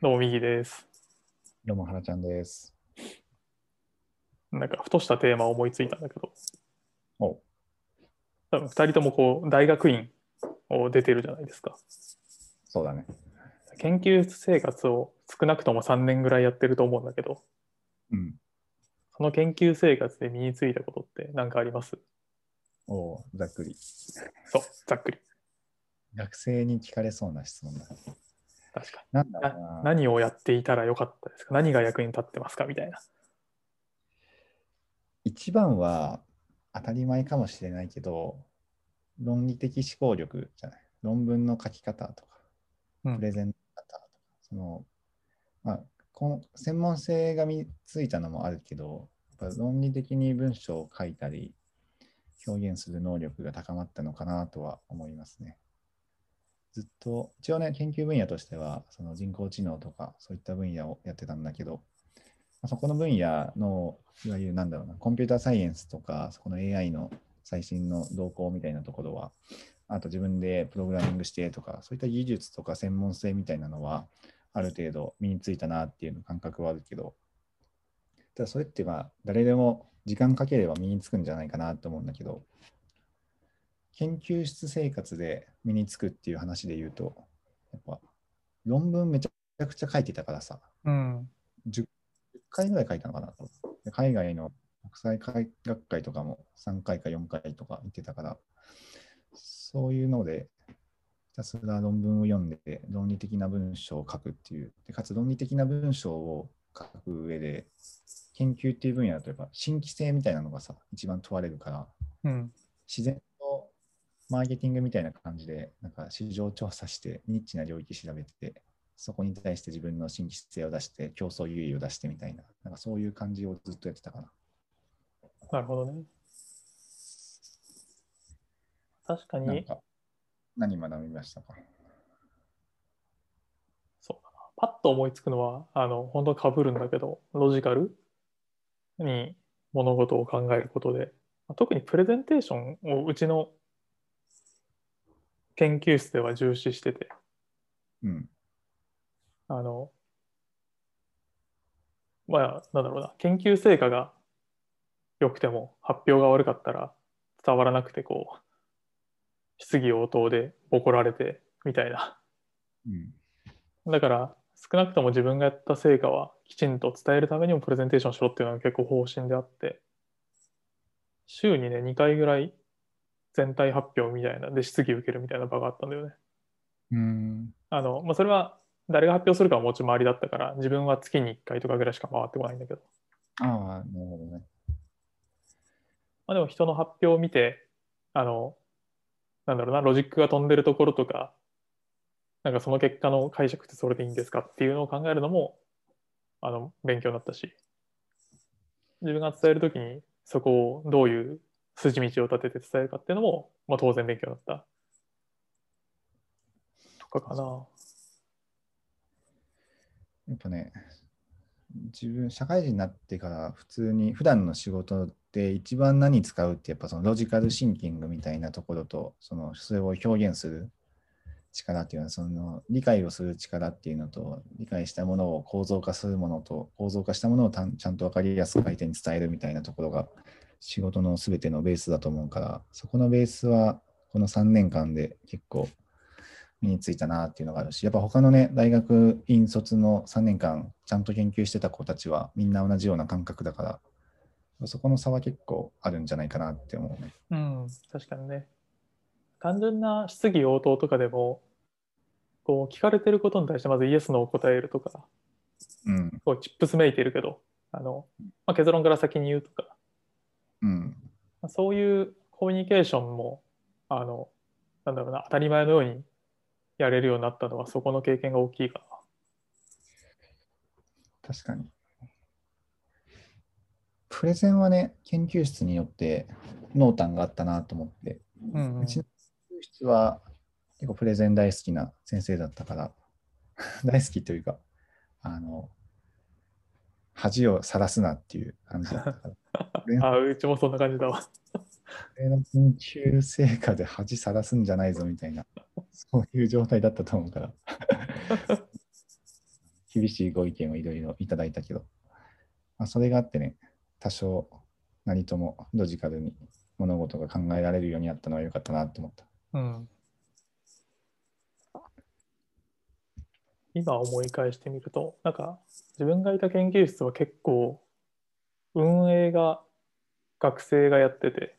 どうも、右です。どうも、はらちゃんです。なんか、ふとしたテーマを思いついたんだけど、お多分2人ともこう大学院を出てるじゃないですか。そうだね。研究生活を少なくとも3年ぐらいやってると思うんだけど、うん。その研究生活で身についたことって何かあります？おうざっくり。そう、ざっくり。学生に聞かれそうな質問だ。確かなんだに。ろうな。な何をやっていたらよかったですか？何が役に立ってますか？みたいな。一番は当たり前かもしれないけど、論理的思考力じゃない？論文の書き方とか、うんプレゼン方とか、その、まあ、この専門性が身についたのもあるけど、やっぱ論理的に文章を書いたり、表現する能力が高まったのかなとは思いますね。ずっと、一応ね、研究分野としては、その人工知能とか、そういった分野をやってたんだけど、そこの分野の、いわゆるなんだろうな、コンピューターサイエンスとか、そこの AI の最新の動向みたいなところは、あと自分でプログラミングしてとか、そういった技術とか専門性みたいなのは、ある程度身についたなっていう感覚はあるけど、ただそれってまあ、誰でも時間かければ身につくんじゃないかなと思うんだけど、研究室生活で身につくっていう話で言うと、やっぱ論文めちゃくちゃ書いてたからさ、うん。10回ぐらい書いたのかなと。で海外の国際会学会とかも3回か4回とか行ってたから、そういうので、ひたすら論文を読んで論理的な文章を書くっていう、でかつ論理的な文章を書く上で、研究っていう分野だとやっぱ新規性みたいなのがさ、一番問われるから、うん。自然とマーケティングみたいな感じで、なんか市場調査して、ニッチな領域調べて、そこに対して自分の新規性を出して、競争優位を出してみたいな、なんかそういう感じをずっとやってたかな。なるほどね。確かに、か、何学びましたか？そうだな。パッと思いつくのは、あの、本当かぶるんだけど、ロジカルに物事を考えることで、特にプレゼンテーションをうちの研究室では重視してて、うん。あの、まあ、なんだろうな、研究成果が良くても発表が悪かったら伝わらなくて、こう、質疑応答でボコられてみたいな。うん。だから、少なくとも自分がやった成果はきちんと伝えるためにもプレゼンテーションしろっていうのが結構方針であって、週にね、2回ぐらい全体発表みたいな、で質疑受けるみたいな場があったんだよね。うん。あの、まあ、それは誰が発表するかはもちろん周りだったから、自分は月に1回とかぐらいしか回ってこないんだけど、ああ、なるほどね。まあ、でも人の発表を見て、あの、なんだろうな、ロジックが飛んでるところとか、なんかその結果の解釈ってそれでいいんですかっていうのを考えるのも、あの、勉強になったし、自分が伝えるときにそこをどういう筋道を立てて伝えるかっていうのも、まあ、当然勉強になった。とかかな。やっぱね、自分、社会人になってから普通に、普段の仕事で一番何使うって、やっぱそのロジカルシンキングみたいなところと、そのそれを表現する力っていうのは、その理解をする力っていうのと、理解したものを構造化するものと、構造化したものをちゃんと分かりやすく相手に伝えるみたいなところが仕事の全てのベースだと思うから、そこのベースはこの3年間で結構身についたなっていうのがあるし、やっぱ他のね、大学院卒の3年間、ちゃんと研究してた子たちはみんな同じような感覚だから、そこの差は結構あるんじゃないかなって思うね。うん、確かにね。単純な質疑応答とかでも、こう聞かれてることに対してまずイエス、ノーを答えるとか、うん、こうチップスめいてるけど、あのまあ、結論から先に言うとか、そういうコミュニケーションも、あの、なんだろうな、当たり前のようにやれるようになったのは、そこの経験が大きいか確かに。プレゼンはね、研究室によって濃淡があったなと思って、な。うん、うんうちの研究室は結構プレゼン大好きな先生だったから、大好きというか、あの、恥をさらすなっていう感じだったから。あ、うちもそんな感じだわ。俺の研究成果で恥さらすんじゃないぞみたいな、そういう状態だったと思うから。厳しいご意見をいろいろいただいたけど、まあ、それがあってね、多少何ともロジカルに物事が考えられるようになったのは良かったなって思った。うん。今思い返してみると、なんか自分がいた研究室は結構運営が学生がやってて、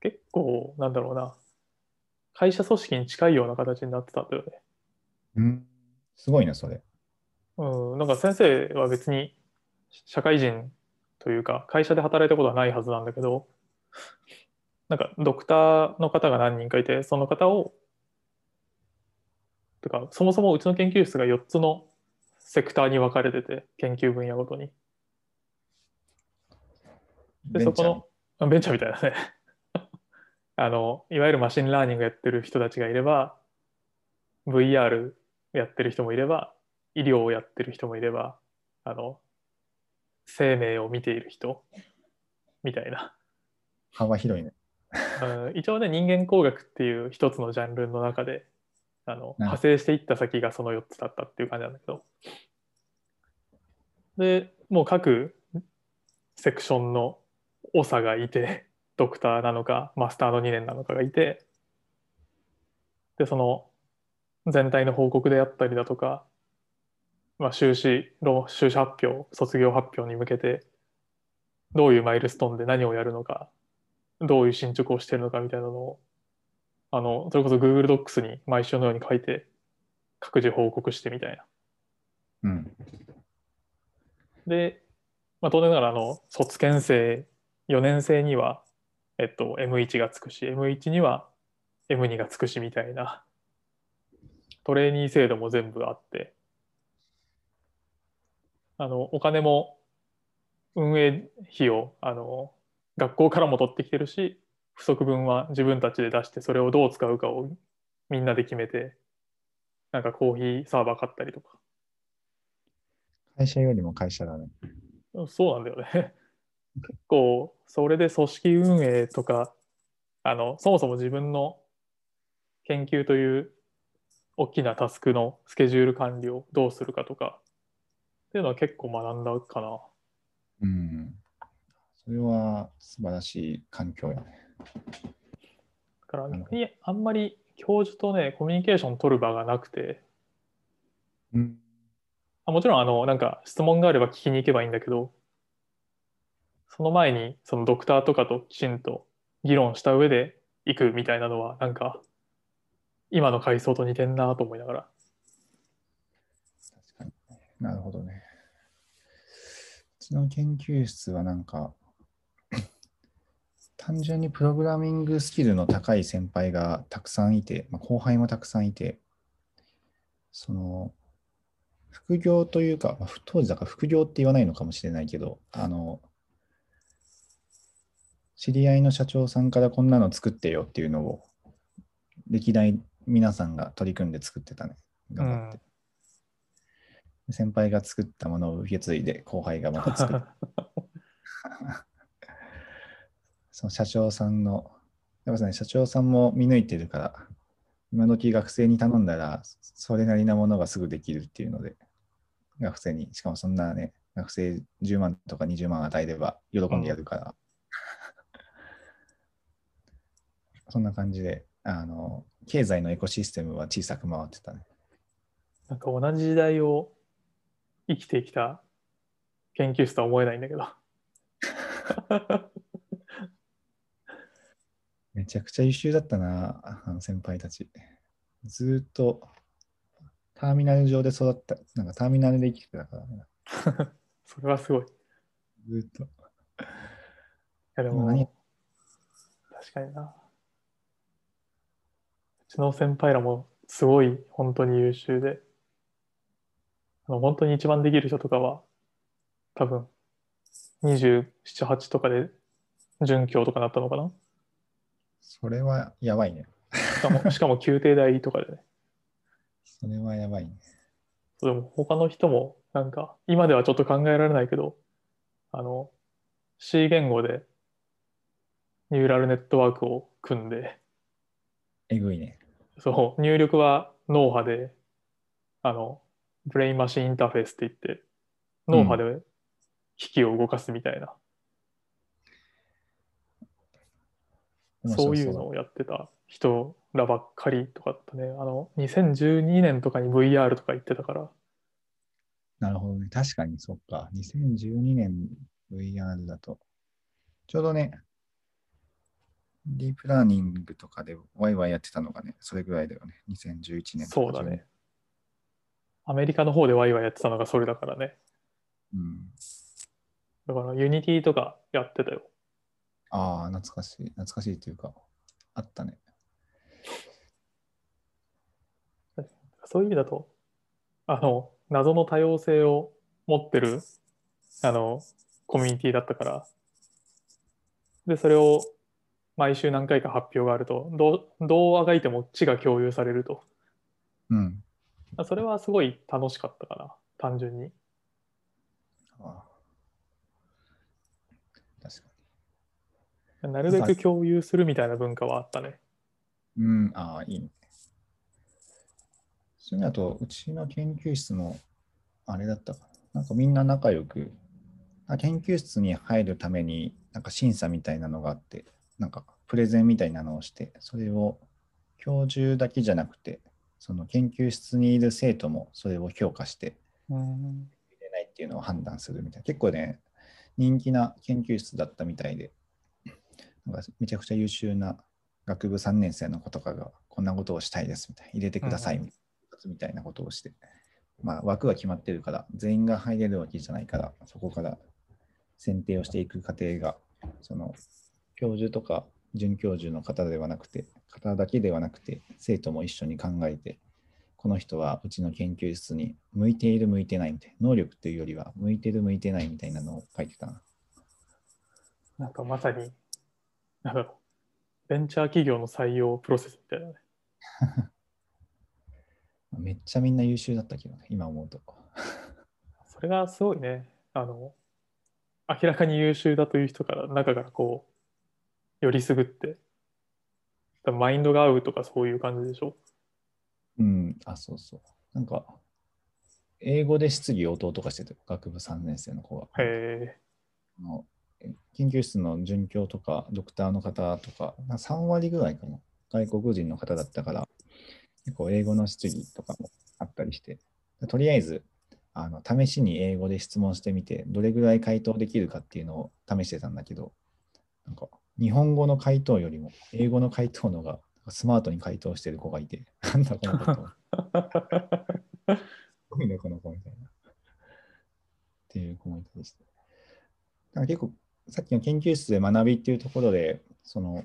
結構なんだろうな、会社組織に近いような形になってたんだよね。うん、すごいね、それ。うん、なんか先生は別に社会人というか会社で働いたことはないはずなんだけどなんかドクターの方が何人かいてその方をてかそもそもうちの研究室が4つのセクターに分かれてて研究分野ごとに。でそこのあベンチャーみたいなね。あのいわゆる machine learning やってる人たちがいれば VR やってる人もいれば医療をやってる人もいればあの生命を見ている人みたいな。幅広いね。うん一応ね人間工学っていう一つのジャンルの中であのうん派生していった先がその4つだったっていう感じなんだけど。でもう各セクションの長がいて ドクターなのかマスターの2年なのかがいて。でその全体の報告であったりだとか、まあ、修士論修士発表卒業発表に向けてどういうマイルストーンで何をやるのかどういう進捗をしてるのかみたいなのをあのそれこそ Google Docs に毎週のように書いて各自報告してみたいな。うん。で、まあ、当然ながらあの卒検生4年生には、えっと、M1 がつくし M1 には M2 がつくしみたいなトレーニー制度も全部あってあのお金も運営費をあの学校からも取ってきてるし不足分は自分たちで出してそれをどう使うかをみんなで決めてなんかコーヒーサーバー買ったりとか会社よりも会社だね。そうなんだよね。結構、それで組織運営とか、あの、そもそも自分の研究という大きなタスクのスケジュール管理をどうするかとか、っていうのは結構学んだかな。うん。それは素晴らしい環境やね。だから逆にあんまり教授とね、コミュニケーション取る場がなくて、うん。あもちろんあの、なんか質問があれば聞きに行けばいいんだけど、その前にそのドクターとかときちんと議論した上で行くみたいなのは、なんか今の階層と似てんなと思いながら。確かに。なるほどね。うちの研究室はなんか、単純にプログラミングスキルの高い先輩がたくさんいて、まあ、後輩もたくさんいて、その、副業というか、まあ当時だから副業って言わないのかもしれないけど、あの、知り合いの社長さんからこんなの作ってよっていうのを、歴代皆さんが取り組んで作ってたね。頑張って。先輩が作ったものを受け継いで後輩がまた作る。その社長さんの、やっぱね、社長さんも見抜いてるから、今時学生に頼んだら、それなりなものがすぐできるっていうので、学生に、しかもそんなね、学生10万とか20万与えれば喜んでやるから、そんな感じで、あの、経済のエコシステムは小さく回ってたね。なんか同じ時代を生きてきた研究室とは思えないんだけど。めちゃくちゃ優秀だったな、あの先輩たち。ずーっとターミナル上で育った、なんかターミナルで生きてたからね。それはすごい。いずーっと。やでも、確かにな。うちの先輩らもすごい本当に優秀で、あの本当に一番できる人とかは、多分、27、8とかで准教とかなったのかなそれはやばいね。しかも、しかも宮廷大とかでね。それはやばいね。でも他の人もなんか今ではちょっと考えられないけどあの C 言語でニューラルネットワークを組んでえぐいね。そう入力は脳波であのブレインマシンインターフェースって言って、脳波で機器を動かすみたいな、そういうのをやってた人らばっかりとかだったね。あの、2012年とかに VR とか言ってたから、なるほどね。確かにそっか。2012年 VR だと、ちょうどね、ディープラーニングとかでワイワイやってたのがね、それぐらいだよね。2011年とかそうだね。アメリカの方でワイワイやってたのがそれだからね。うん。だから Unity とかやってたよ。ああ、懐かしい。懐かしいというか、あったね。そういう意味だと、あの、謎の多様性を持ってる、あの、コミュニティだったから、で、それを毎週何回か発表があると、どう、どうあがいても知が共有されると。うん。それはすごい楽しかったかな、単純に。ああ確かなるべく共有するみたいな文化はあったね。に。うん、ああ、いいね。それだと、うちの研究室も、あれだったかな。なんかみんな仲良く、あ研究室に入るために、なんか審査みたいなのがあって、なんかプレゼンみたいなのをして、それを教授だけじゃなくて、その研究室にいる生徒もそれを評価して、うん。入れないっていうのを判断するみたいな。結構ね、人気な研究室だったみたいで、なんかめちゃくちゃ優秀な学部3年生の子とかが、こんなことをしたいですみたいな、入れてくださいうんみたいなみたいなことをして、まあ枠は決まってるから、全員が入れるわけじゃないから、そこから選定をしていく過程が、その教授とか准教授の方ではなくて、方だけではなくて、生徒も一緒に考えて、この人はうちの研究室に向いている、向いてないみたいな、能力というよりは、向いてる、向いてないみたいなのを書いてたな。なんかまさに、なんだろう、ベンチャー企業の採用プロセスみたいなね。めっちゃみんな優秀だったけどね、今思うと。それがすごいね、あの、明らかに優秀だという人から、中からこう、よりすぐって、多分マインドが合うとかそういう感じでしょ？うん、あ、そうそう。なんか、英語で質疑応答とかしてて、学部3年生の子が。へあの研究室の准教とかドクターの方とか、な3割ぐらいかな。外国人の方だったから、結構英語の質疑とかもあったりして、とりあえず、あの試しに英語で質問してみて、どれぐらい回答できるかっていうのを試してたんだけど、なんか日本語の回答よりも英語の回答のがスマートに回答してる子がいて、なんだこの子と。え。すごいね、この子みたいな。っていうコメントでした。だから結構、さっきの研究室で学びっていうところで、その、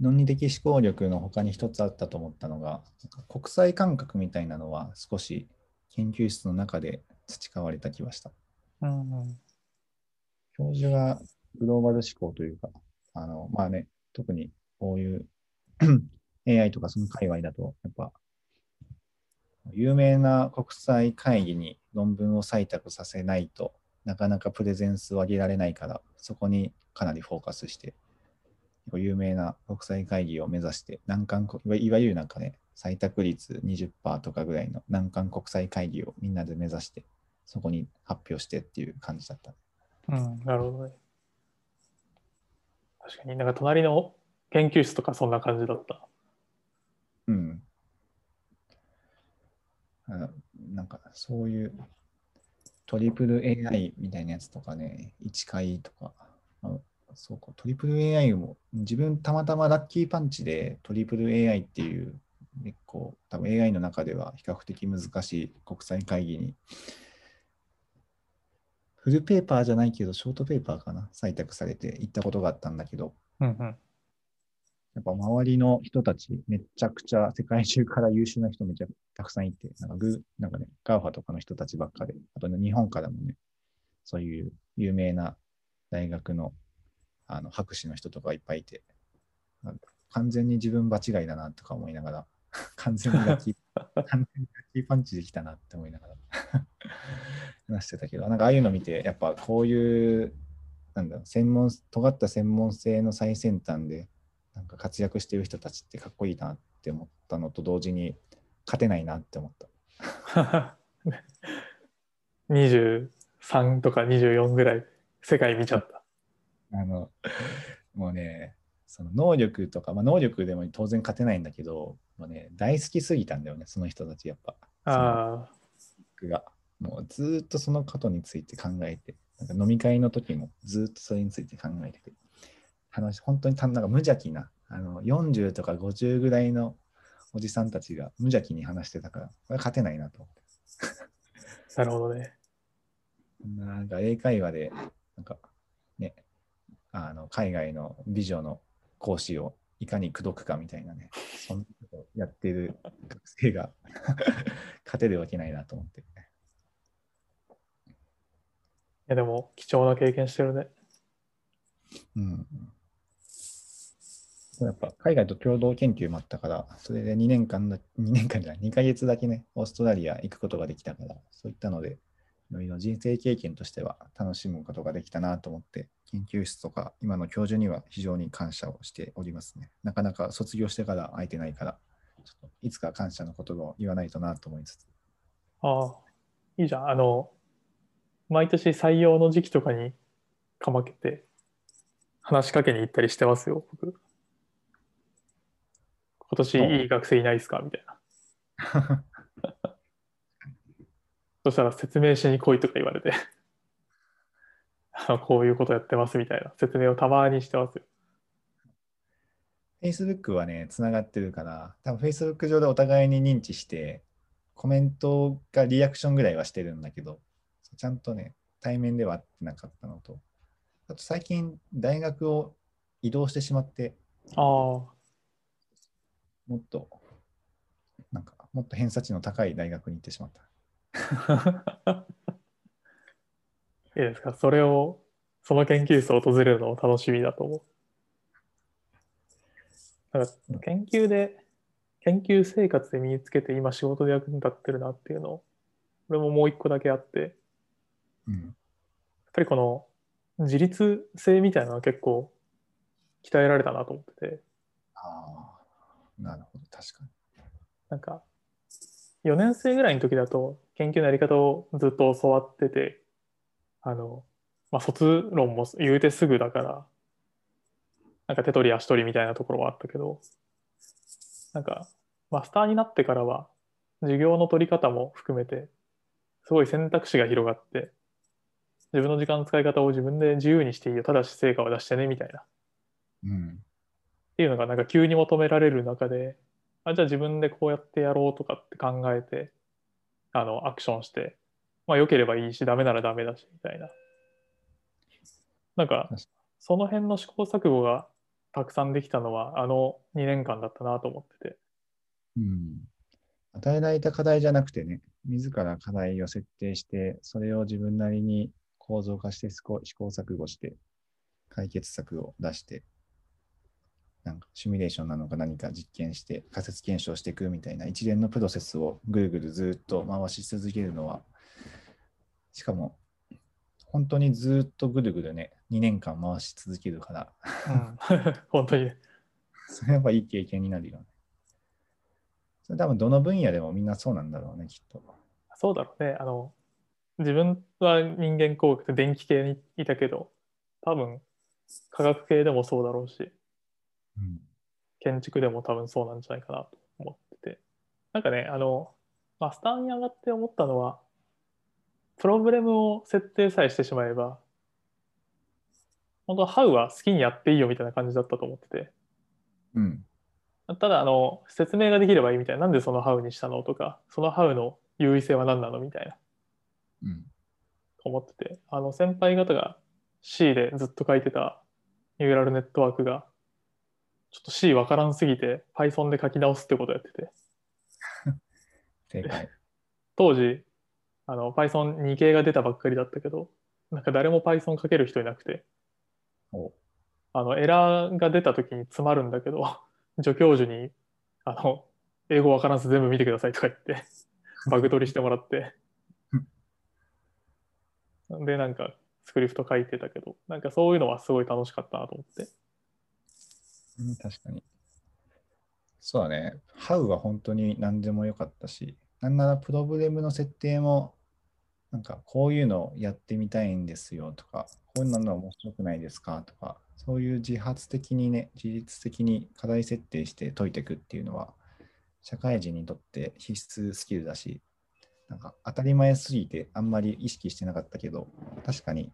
論理的思考力の他に一つあったと思ったのが、国際感覚みたいなのは少し研究室の中で培われた気がした。教授がグローバル思考というか、あの、まあね、特にこういう AI とかその界隈だと、やっぱ、有名な国際会議に論文を採択させないとなかなかプレゼンスを上げられないから、そこにかなりフォーカスして、有名な国際会議を目指して、難関国、いわゆるなんかね、採択率20%とかぐらいの難関国際会議をみんなで目指して、そこに発表してっていう感じだった。うん、なるほどね。確かになんか隣の研究室とかそんな感じだった。うん。あなんかそういうトリプル AI みたいなやつとかね、1回とか、あそうか、トリプル AI も自分たまたまラッキーパンチでトリプル AI っていう結構多分 AI の中では比較的難しい国際会議に。フルペーパーじゃないけどショートペーパーかな。採択されて行ったことがあったんだけど、うんうん。やっぱ周りの人たち、めちゃくちゃ世界中から優秀な人めちゃたくさんいて、なんかグなんかね、 GAFA とかの人たちばっかで、あとね、日本からもね、そういう有名な大学のあの博士の人とかいっぱいいて、完全に自分場違いだなとか思いながら、完全にラッキー、完全にラッキーパンチできたなって思いながら 話してたけど、なんかああいうの見て、やっぱこういう、なんだろう、専門、尖った専門性の最先端で、なんか活躍してる人たちってかっこいいなって思ったのと同時に勝てないなって思った。23とか24ぐらい世界見ちゃった。あの、もうね、その能力とか、まあ、能力でも当然勝てないんだけど、もうね、大好きすぎたんだよね、その人たち、やっぱ。ああ、僕が。もうずーっとそのことについて考えて、なんか飲み会の時もずーっとそれについて考えてて、話、本当にたなんか無邪気な、あの40とか50ぐらいのおじさんたちが無邪気に話してたから、これ勝てないなと思って。なるほどね。なんか英会話で、なんかね、あの海外の美女の講師をいかに口説くかみたいなね、そんなことやってる学生が 勝てるわけないなと思って。いやでも貴重な経験してるね。うん。やっぱ海外と共同研究もあったから、それで2年間だ、2年間じゃない、2ヶ月だけね、オーストラリア行くことができたから、そういったので、いろいろ人生経験としては楽しむことができたなと思って、研究室とか今の教授には非常に感謝をしておりますね。なかなか卒業してから会えてないから、ちょっといつか感謝の言葉を言わないとなと思いつつ。ああ、いいじゃん。あの、毎年採用の時期とかにかまけて話しかけに行ったりしてますよ、僕。今年いい学生いないですか？みたいな。そしたら説明しに来いとか言われて。あの、こういうことやってますみたいな説明をたまにしてますよ。Facebook はね、つながってるから、多分 Facebook 上でお互いに認知して、コメントがリアクションぐらいはしてるんだけど、ちゃんとね、対面では会ってなかったのと、あと最近大学を移動してしまって、ああ、もっと、なんか、もっと偏差値の高い大学に行ってしまった。いいですか？それを、その研究室を訪れるのを楽しみだと思う。なんか研究で、研究生活で身につけて今仕事で役に立ってるなっていうのを、これももう一個だけあって、やっうん。ぱりこの自立性みたいなのは結構鍛えられたなと思ってて、ああ、なるほど、確かに。なんか4年生ぐらいの時だと研究のやり方をずっと教わってて、あの、まあ、卒論も言うてすぐだから、なんか手取り足取りみたいなところはあったけど、なんかマスターになってからは授業の取り方も含めて、すごい選択肢が広がって、自分の時間の使い方を自分で自由にしていいよ、ただし成果を出してね、みたいな。うん。っていうのがなんか急に求められる中で、あ、じゃあ自分でこうやってやろうとかって考えて、あの、アクションして、まあ良ければいいし、ダメならダメだし、みたいな。なんかその辺の試行錯誤がたくさんできたのは、あの2年間だったなと思ってて。うん。与えられた課題じゃなくてね、自ら課題を設定して、それを自分なりに構造化して試行錯誤して、解決策を出して、なんかシミュレーションなのか何か実験して仮説検証していくみたいな一連のプロセスをぐるぐるずっと回し続けるのは、しかも本当にずっとぐるぐるね、2年間回し続けるから、うん、本当にね。それやっぱいい経験になるよね。それ多分どの分野でもみんなそうなんだろうね、きっと。そうだろうね。あの、自分は人間工学で電気系にいたけど、多分科学系でもそうだろうし、うん。建築でも多分そうなんじゃないかなと思ってて。なんかね、あの、マスターに上がって思ったのは、プロブレムを設定さえしてしまえば、本当は How は好きにやっていいよみたいな感じだったと思ってて。うん。ただ、あの、説明ができればいいみたいな。なんでその How にしたのとか、その How の優位性は何なのみたいな。うん。思ってて、あの先輩方が C でずっと書いてたニューラルネットワークが、ちょっと C わからんすぎて Python で書き直すってことをやってて、正解。当時、あの Python2 系が出たばっかりだったけど、なんか誰も Python 書ける人いなくて、おあのエラーが出た時に詰まるんだけど、助教授に、あの、英語わからんす全部見てくださいとか言って、バグ取りしてもらって、で、なんかスクリプト書いてたけど、なんかそういうのはすごい楽しかったなと思って。うん、確かに。そうだね。How は本当に何でもよかったし、なんならプロブレムの設定も、なんかこういうのやってみたいんですよとか、こういうの面白くないですかとか、そういう自発的にね、自律的に課題設定して解いていくっていうのは、社会人にとって必須スキルだし、なんか当たり前すぎてあんまり意識してなかったけど、確かに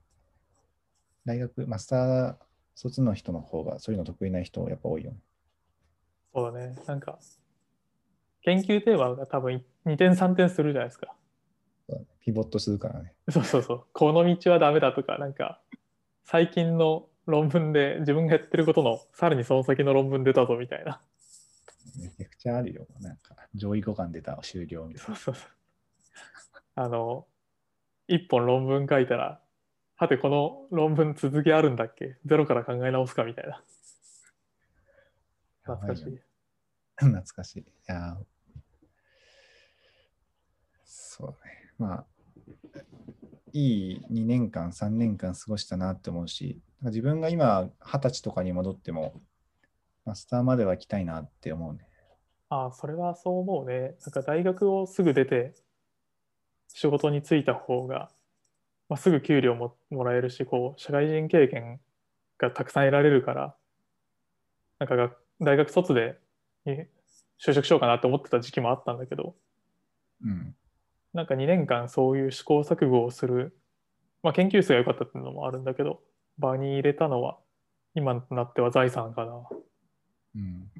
大学、マスター卒の人の方がそういうの得意な人やっぱ多いよね。そうだね。なんか、研究テーマが多分2点3点するじゃないですか。ピボットするからね。そうそうそう。この道はダメだとか、なんか、最近の論文で自分がやってることのさらにその先の論文出たぞみたいな。めちゃくちゃあるよ。なんか上位互換出た終了みたいな。そうそうそう。あの、一本論文書いたら、はてこの論文続きあるんだっけ？ゼロから考え直すかみたいな。懐かしい。懐かしい。いやーそうね。まあ、いい2年間、3年間過ごしたなって思うし、自分が今、二十歳とかに戻っても、マスターまでは行きたいなって思うね。ああ、それはそう思うね。なんか大学をすぐ出て仕事に就いた方が、まあ、すぐ給料ももらえるし、こう、社会人経験がたくさん得られるから、なんかが大学卒でえ就職しようかなって思ってた時期もあったんだけど、うん。なんか2年間そういう試行錯誤をする、まあ、研究室が良かったっていうのもあるんだけど、場に入れたのは、今となっては財産かな。うん。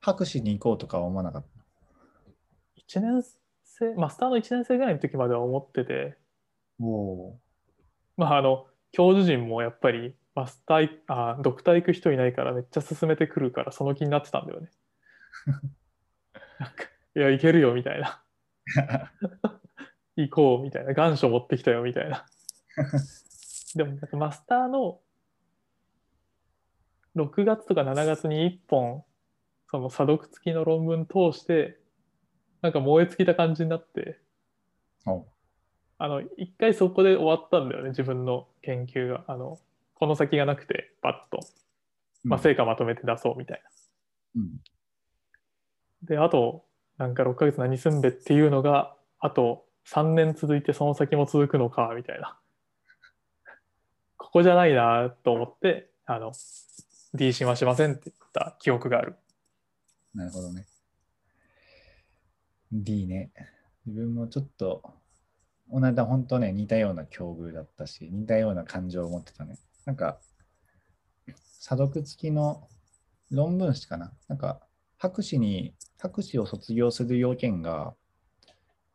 博士に行こうとかは思わなかった？1年生、マスターの1年生ぐらいの時までは思ってて、まあ、あの、教授陣もやっぱり、マスターい、あ、ドクター行く人いないからめっちゃ進めてくるから、その気になってたんだよね。なんか、いや、いけるよ、みたいな。行こう、みたいな。願書持ってきたよ、みたいな。でも、なんかマスターの6月とか7月に1本、その査読付きの論文通して、なんか燃え尽きた感じになって、おあの、一回そこで終わったんだよね、自分の研究が。あの、この先がなくて、パッと、まあ、成果まとめて出そうみたいな。うん。で、あと、なんか6ヶ月何すんべっていうのが、あと3年続いてその先も続くのか、みたいな。ここじゃないなと思って、あの、D しましませんって言った記憶がある。なるほどね。D ね。自分もちょっと、同じだ、本当ね、似たような境遇だったし、似たような感情を持ってたね。なんか、査読付きの論文誌かな？なんか、博士に、博士を卒業する要件が、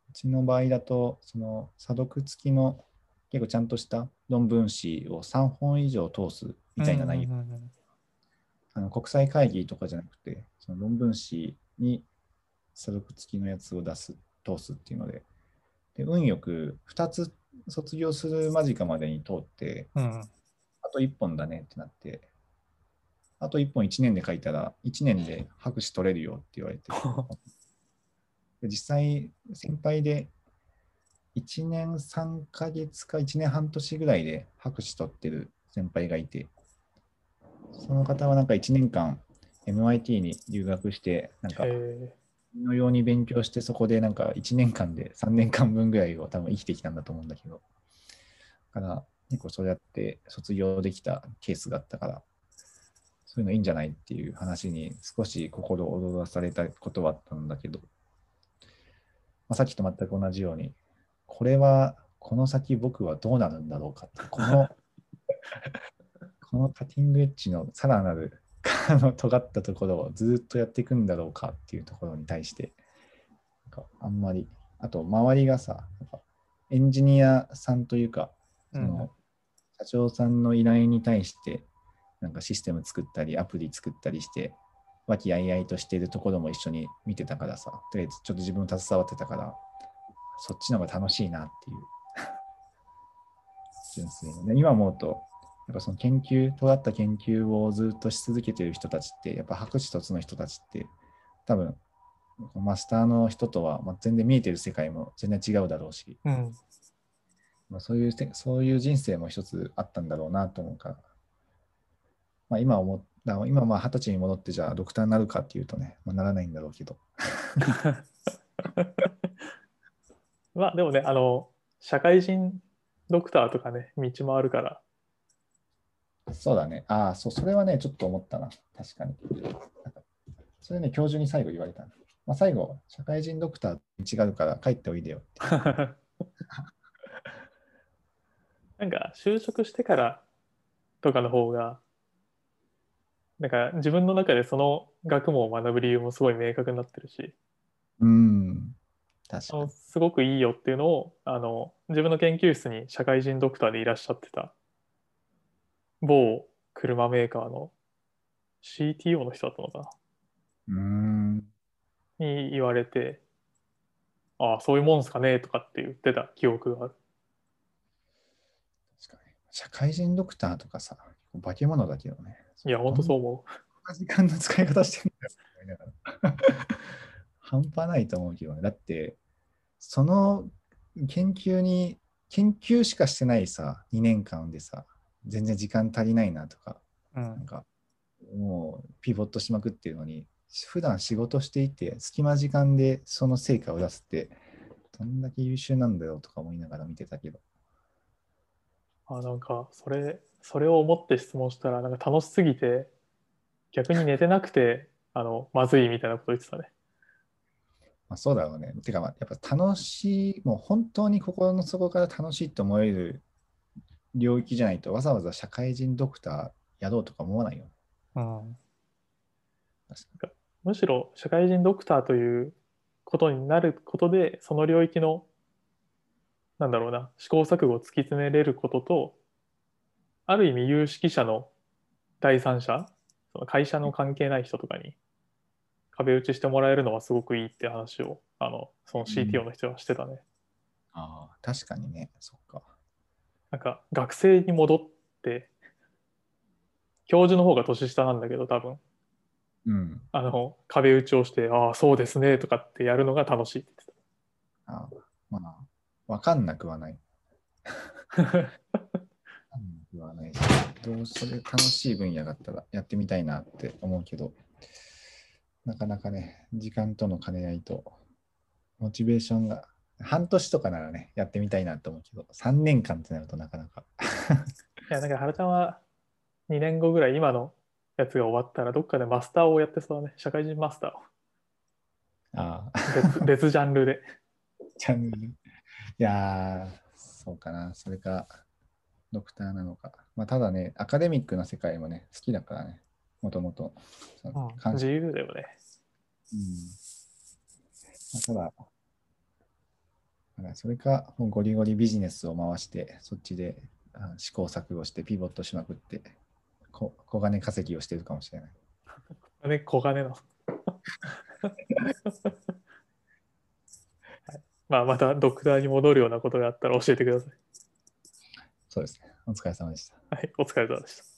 うちの場合だと、その査読付きの結構ちゃんとした論文誌を3本以上通すみたいな内容あの国際会議とかじゃなくて、その論文誌に査読付きのやつを出す、通すっていうので、で運よく2つ卒業する間近までに通って、うん。あと1本だねってなって、あと1本1年で書いたら、1年で博士取れるよって言われて、で実際、先輩で1年3ヶ月か1年半年ぐらいで博士取ってる先輩がいて、その方はなんか1年間 MIT に留学して、なんかえのように勉強して、そこでなんか1年間で3年間分ぐらいを多分生きてきたんだと思うんだけど、だから結構そうやって卒業できたケースがあったから、そういうのいいんじゃないっていう話に少し心躍らされたことはあったんだけど、まあ、さっきと全く同じように、これはこの先僕はどうなるんだろうかって、この このカッティングエッジのさらなるあの尖ったところをずっとやっていくんだろうかっていうところに対して、なんかあんまり、あと周りがさ、エンジニアさんというか、その社長さんの依頼に対して、なんかシステム作ったり、アプリ作ったりして、和気あいあいとしているところも一緒に見てたからさ、とりあえずちょっと自分も携わってたから、そっちの方が楽しいなっていう。純粋にね。今思うと、やっぱその研究、尖った研究をずっとし続けている人たちって、やっぱ博士卒の人たちって、多分、マスターの人とはまあ全然見えてる世界も全然違うだろうし、うん。まあ、そういうせそういう人生も一つあったんだろうなと思うから、まあ、今思っ今まあ二十歳に戻ってじゃあドクターになるかっていうとね、まあ、ならないんだろうけど、まあでもね、あの、社会人ドクターとかね、道もあるから、そうだね。ああ、そう、それはね、ちょっと思ったな。確かに。それね、教授に最後言われたな。まあ、最後、社会人ドクター違うから帰っておいでよって。なんか就職してからとかの方が、なんか自分の中でその学問を学ぶ理由もすごい明確になってるし、うん。確かに。すごくいいよっていうのをあの自分の研究室に社会人ドクターでいらっしゃってた某車メーカーの CTO の人だったのかなうん。に言われて、ああ、そういうもんすかねとかって言ってた記憶がある。確かに。社会人ドクターとかさ、化け物だけどね。いや、本当そう思こんな時間の使い方してるんだよ。半端ないと思うけどね。だって、その研究に、研究しかしてないさ、2年間でさ、全然時間足りないなとか、う。うなんん。か、もうピボットしまくってるのに、普段仕事していて、隙間時間でその成果を出すって、どんだけ優秀なんだよとか思いながら見てたけど。あ、なんか、それ、それを思って質問したら、なんか楽しすぎて、逆に寝てなくて、あの、まずいみたいなこと言ってたね。まあ、そうだろうね。てか、まあ、やっぱ楽しい、もう本当に心の底から楽しいと思える領域じゃないと、わざわざ社会人ドクターやろうとか思わないよ。うん。確かむしろ、社会人ドクターということになることで、その領域の、なんだろうな、試行錯誤を突き詰めれることと、ある意味有識者の第三者、その会社の関係ない人とかに壁打ちしてもらえるのはすごくいいって話を、あの、その CTO の人はしてたね。ああ、確かにね。そっか。なんか学生に戻って、教授の方が年下なんだけど、多分、うん。あの、壁打ちをして、ああ、そうですね、とかってやるのが楽しいってああまあ、わかんなくはない。言ってた。わかんなくはないし、どうそれ楽しい分野だったらやってみたいなって思うけど、なかなかね、時間との兼ね合いと、モチベーションが、半年とかならね、やってみたいなと思うけど、3年間ってなるとなかなか。いや、なんか原ちゃんは2年後ぐらい今のやつが終わったらどっかでマスターをやってそうだね。社会人マスターを。ああ、別 別ジャンルで。チャンネル。いやー、そうかな。それか、ドクターなのか。まあ、ただね、アカデミックな世界もね、好きだからね、もともと。自心由だよね。うんまあただ、だからそれか、もうゴリゴリビジネスを回して、そっちであ試行錯誤して、ピボットしまくって、こ小金稼ぎをしてるかもしれない。ね、小金の。はいまあ、またドクターに戻るようなことがあったら教えてください。そうですね。お疲れ様でした。はい、お疲れ様でした。